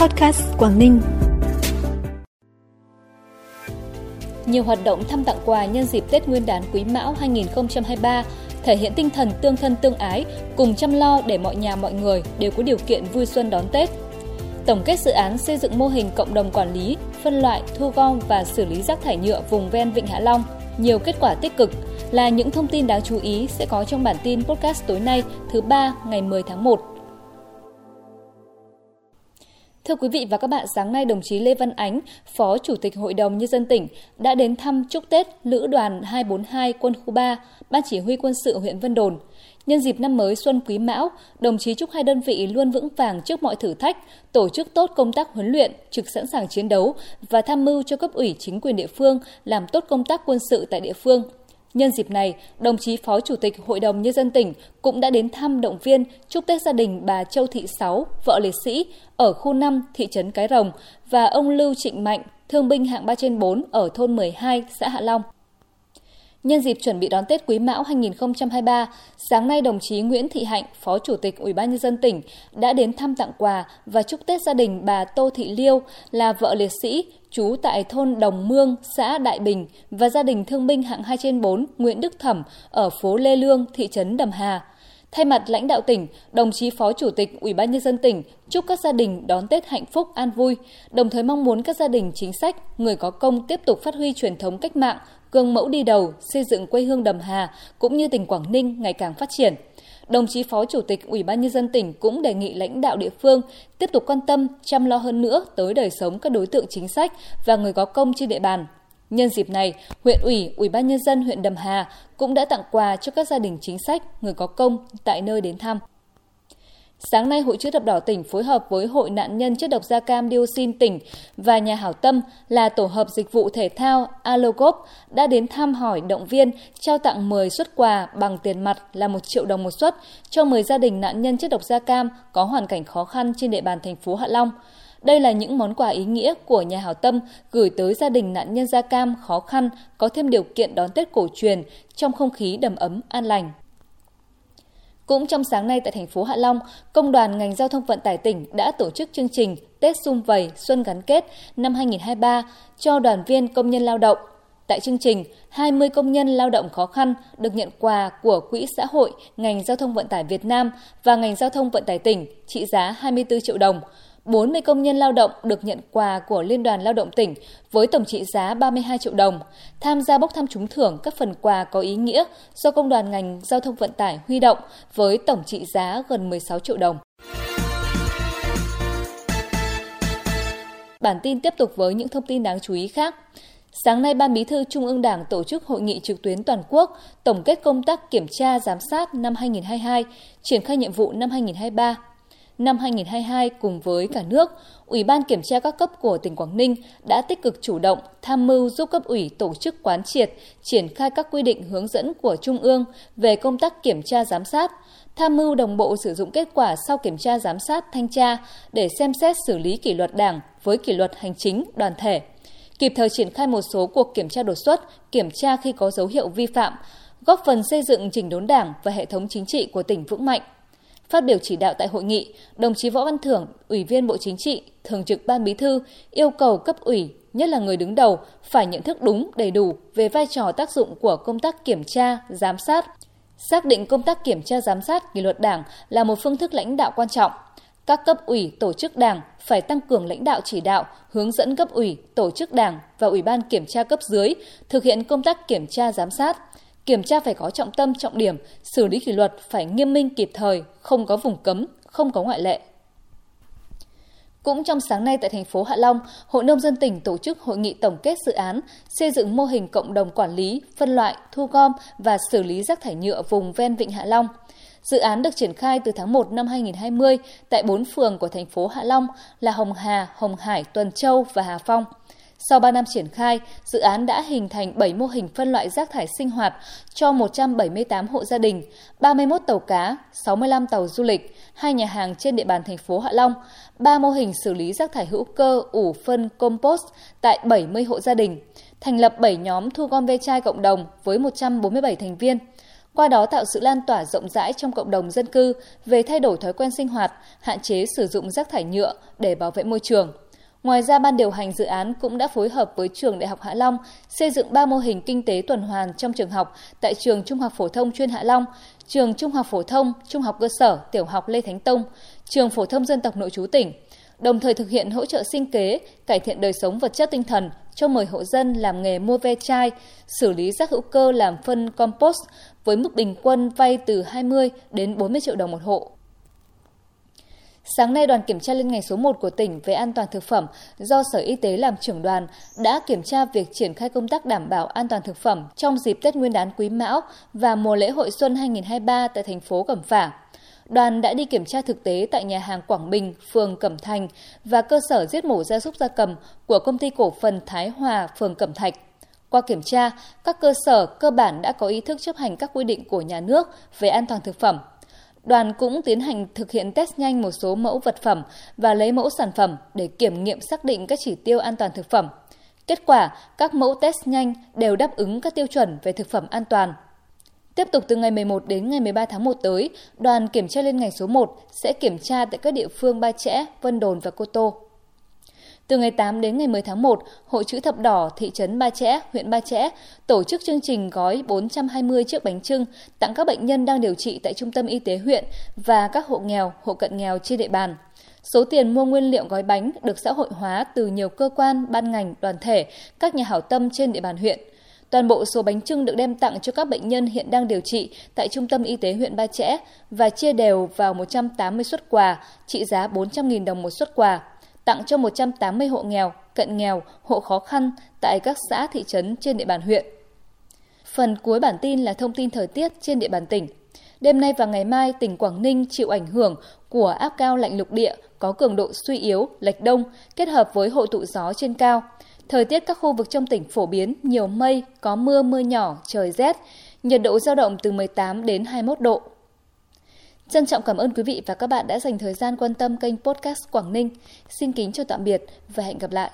Podcast Quảng Ninh. Nhiều hoạt động thăm tặng quà nhân dịp Tết Nguyên đán Quý Mão 2023 thể hiện tinh thần tương thân tương ái, cùng chăm lo để mọi nhà mọi người đều có điều kiện vui xuân đón Tết. Tổng kết dự án xây dựng mô hình cộng đồng quản lý, phân loại, thu gom và xử lý rác thải nhựa vùng ven Vịnh Hạ Long, nhiều kết quả tích cực là những thông tin đáng chú ý sẽ có trong bản tin podcast tối nay thứ ba ngày 10 tháng 1. Thưa quý vị và các bạn, sáng nay đồng chí Lê Văn Ánh, Phó Chủ tịch Hội đồng Nhân dân tỉnh đã đến thăm chúc Tết Lữ đoàn 242 quân khu 3, Ban Chỉ huy quân sự huyện Vân Đồn. Nhân dịp năm mới Xuân Quý Mão, đồng chí chúc hai đơn vị luôn vững vàng trước mọi thử thách, tổ chức tốt công tác huấn luyện, trực sẵn sàng chiến đấu và tham mưu cho cấp ủy chính quyền địa phương làm tốt công tác quân sự tại địa phương, Nhân dịp này, đồng chí Phó Chủ tịch Hội đồng Nhân dân tỉnh cũng đã đến thăm động viên chúc Tết gia đình bà Châu Thị Sáu, vợ liệt sĩ, ở khu 5 thị trấn Cái Rồng và ông Lưu Trịnh Mạnh, thương binh hạng 3 trên 4 ở thôn 12, xã Hạ Long. Nhân dịp chuẩn bị đón Tết Quý Mão 2023, sáng nay đồng chí Nguyễn Thị Hạnh, Phó Chủ tịch Ủy ban nhân dân tỉnh đã đến thăm tặng quà và chúc Tết gia đình bà Tô Thị Liêu là vợ liệt sĩ, trú tại thôn Đồng Mương, xã Đại Bình và gia đình thương binh hạng 2 trên 4 Nguyễn Đức Thẩm ở phố Lê Lương, thị trấn Đầm Hà. Thay mặt lãnh đạo tỉnh, đồng chí Phó Chủ tịch Ủy ban nhân dân tỉnh chúc các gia đình đón Tết hạnh phúc an vui, đồng thời mong muốn các gia đình chính sách, người có công tiếp tục phát huy truyền thống cách mạng, gương mẫu đi đầu, xây dựng quê hương Đầm Hà cũng như tỉnh Quảng Ninh ngày càng phát triển. Đồng chí Phó Chủ tịch Ủy ban nhân dân tỉnh cũng đề nghị lãnh đạo địa phương tiếp tục quan tâm, chăm lo hơn nữa tới đời sống các đối tượng chính sách và người có công trên địa bàn. Nhân dịp này, huyện ủy, Ủy ban nhân dân huyện Đầm Hà cũng đã tặng quà cho các gia đình chính sách, người có công tại nơi đến thăm. Sáng nay, Hội chữ thập đỏ tỉnh phối hợp với Hội nạn nhân chất độc da cam dioxin tỉnh và nhà hảo tâm là tổ hợp dịch vụ thể thao Alogop đã đến thăm hỏi động viên trao tặng 10 xuất quà bằng tiền mặt là 1 triệu đồng một suất cho 10 gia đình nạn nhân chất độc da cam có hoàn cảnh khó khăn trên địa bàn thành phố Hạ Long. Đây là những món quà ý nghĩa của nhà hảo tâm gửi tới gia đình nạn nhân da cam khó khăn có thêm điều kiện đón Tết cổ truyền trong không khí đầm ấm an lành. Cũng trong sáng nay tại thành phố Hạ Long, Công đoàn ngành giao thông vận tải tỉnh đã tổ chức chương trình Tết Xung Vầy Xuân Gắn Kết năm 2023 cho đoàn viên công nhân lao động. Tại chương trình, 20 công nhân lao động khó khăn được nhận quà của Quỹ xã hội ngành giao thông vận tải Việt Nam và ngành giao thông vận tải tỉnh trị giá 24 triệu đồng. 40 công nhân lao động được nhận quà của Liên đoàn Lao động tỉnh với tổng trị giá 32 triệu đồng, tham gia bốc thăm trúng thưởng các phần quà có ý nghĩa do Công đoàn ngành giao thông vận tải huy động với tổng trị giá gần 16 triệu đồng. Bản tin tiếp tục với những thông tin đáng chú ý khác. Sáng nay, Ban Bí thư Trung ương Đảng tổ chức hội nghị trực tuyến toàn quốc tổng kết công tác kiểm tra giám sát năm 2022, triển khai nhiệm vụ năm 2023 năm 2022 cùng với cả nước, Ủy ban kiểm tra các cấp của tỉnh Quảng Ninh đã tích cực chủ động tham mưu giúp cấp ủy tổ chức quán triệt, triển khai các quy định hướng dẫn của Trung ương về công tác kiểm tra giám sát, tham mưu đồng bộ sử dụng kết quả sau kiểm tra giám sát thanh tra để xem xét xử lý kỷ luật đảng với kỷ luật hành chính đoàn thể kịp thời triển khai một số cuộc kiểm tra đột xuất, kiểm tra khi có dấu hiệu vi phạm, góp phần xây dựng chỉnh đốn đảng và hệ thống chính trị của tỉnh vững mạnh. Phát biểu chỉ đạo tại hội nghị, đồng chí Võ Văn Thưởng, Ủy viên Bộ Chính trị, Thường trực Ban Bí thư yêu cầu cấp ủy, nhất là người đứng đầu, phải nhận thức đúng, đầy đủ về vai trò tác dụng của công tác kiểm tra, giám sát. Xác định công tác kiểm tra giám sát kỷ luật đảng là một phương thức lãnh đạo quan trọng. Các cấp ủy, tổ chức đảng phải tăng cường lãnh đạo chỉ đạo, hướng dẫn cấp ủy, tổ chức đảng và ủy ban kiểm tra cấp dưới thực hiện công tác kiểm tra giám sát Kiểm tra phải có trọng tâm, trọng điểm, xử lý kỷ luật phải nghiêm minh kịp thời, không có vùng cấm, không có ngoại lệ. Cũng trong sáng nay tại thành phố Hạ Long, Hội Nông dân tỉnh tổ chức hội nghị tổng kết dự án xây dựng mô hình cộng đồng quản lý, phân loại, thu gom và xử lý rác thải nhựa vùng ven Vịnh Hạ Long. Dự án được triển khai từ tháng 1 năm 2020 tại bốn phường của thành phố Hạ Long là Hồng Hà, Hồng Hải, Tuần Châu và Hà Phong. Sau 3 năm triển khai, dự án đã hình thành 7 mô hình phân loại rác thải sinh hoạt cho 178 hộ gia đình, 31 tàu cá, 65 tàu du lịch, hai nhà hàng trên địa bàn thành phố Hạ Long, 3 mô hình xử lý rác thải hữu cơ ủ phân compost tại 70 hộ gia đình, thành lập 7 nhóm thu gom ve chai cộng đồng với 147 thành viên. qua đó tạo sự lan tỏa rộng rãi trong cộng đồng dân cư về thay đổi thói quen sinh hoạt, hạn chế sử dụng rác thải nhựa để bảo vệ môi trường. Ngoài ra, ban điều hành dự án cũng đã phối hợp với trường Đại học Hạ Long xây dựng 3 mô hình kinh tế tuần hoàn trong trường học tại trường Trung học phổ thông chuyên Hạ Long, trường Trung học phổ thông, Trung học cơ sở, Tiểu học Lê Thánh Tông, trường phổ thông dân tộc nội trú tỉnh, đồng thời thực hiện hỗ trợ sinh kế, cải thiện đời sống vật chất tinh thần cho 10 hộ dân làm nghề mua ve chai, xử lý rác hữu cơ làm phân compost với mức bình quân vay từ 20 đến 40 triệu đồng một hộ. Sáng nay, đoàn kiểm tra liên ngành số 1 của tỉnh về an toàn thực phẩm do Sở Y tế làm trưởng đoàn đã kiểm tra việc triển khai công tác đảm bảo an toàn thực phẩm trong dịp Tết Nguyên đán Quý Mão và mùa lễ hội xuân 2023 tại thành phố Cẩm Phả. Đoàn đã đi kiểm tra thực tế tại nhà hàng Quảng Bình, phường Cẩm Thành và cơ sở giết mổ gia súc gia cầm của công ty cổ phần Thái Hòa, phường Cẩm Thạch. Qua kiểm tra, các cơ sở cơ bản đã có ý thức chấp hành các quy định của nhà nước về an toàn thực phẩm. Đoàn cũng tiến hành thực hiện test nhanh một số mẫu vật phẩm và lấy mẫu sản phẩm để kiểm nghiệm xác định các chỉ tiêu an toàn thực phẩm. Kết quả, các mẫu test nhanh đều đáp ứng các tiêu chuẩn về thực phẩm an toàn. Tiếp tục từ ngày 11 đến ngày 13 tháng 1 tới, đoàn kiểm tra liên ngành số 1 sẽ kiểm tra tại các địa phương Ba Chẽ, Vân Đồn và Cô Tô. Từ ngày 8 đến ngày 10 tháng 1, Hội chữ thập đỏ thị trấn Ba Chẽ, huyện Ba Chẽ tổ chức chương trình gói 420 chiếc bánh trưng tặng các bệnh nhân đang điều trị tại trung tâm y tế huyện và các hộ nghèo, hộ cận nghèo trên địa bàn. Số tiền mua nguyên liệu gói bánh được xã hội hóa từ nhiều cơ quan, ban ngành, đoàn thể, các nhà hảo tâm trên địa bàn huyện. Toàn bộ số bánh trưng được đem tặng cho các bệnh nhân hiện đang điều trị tại Trung tâm Y tế huyện Ba Chẽ và chia đều vào 180 suất quà, trị giá 400.000 đồng một suất quà, tặng cho 180 hộ nghèo, cận nghèo, hộ khó khăn tại các xã thị trấn trên địa bàn huyện. Phần cuối bản tin là thông tin thời tiết trên địa bàn tỉnh. Đêm nay và ngày mai, tỉnh Quảng Ninh chịu ảnh hưởng của áp cao lạnh lục địa có cường độ suy yếu, lệch đông, kết hợp với hội tụ gió trên cao. Thời tiết các khu vực trong tỉnh phổ biến nhiều mây, có mưa mưa nhỏ, trời rét, nhiệt độ dao động từ 18 đến 21 độ. Trân trọng cảm ơn quý vị và các bạn đã dành thời gian quan tâm kênh podcast Quảng Ninh. Xin kính chào tạm biệt và hẹn gặp lại.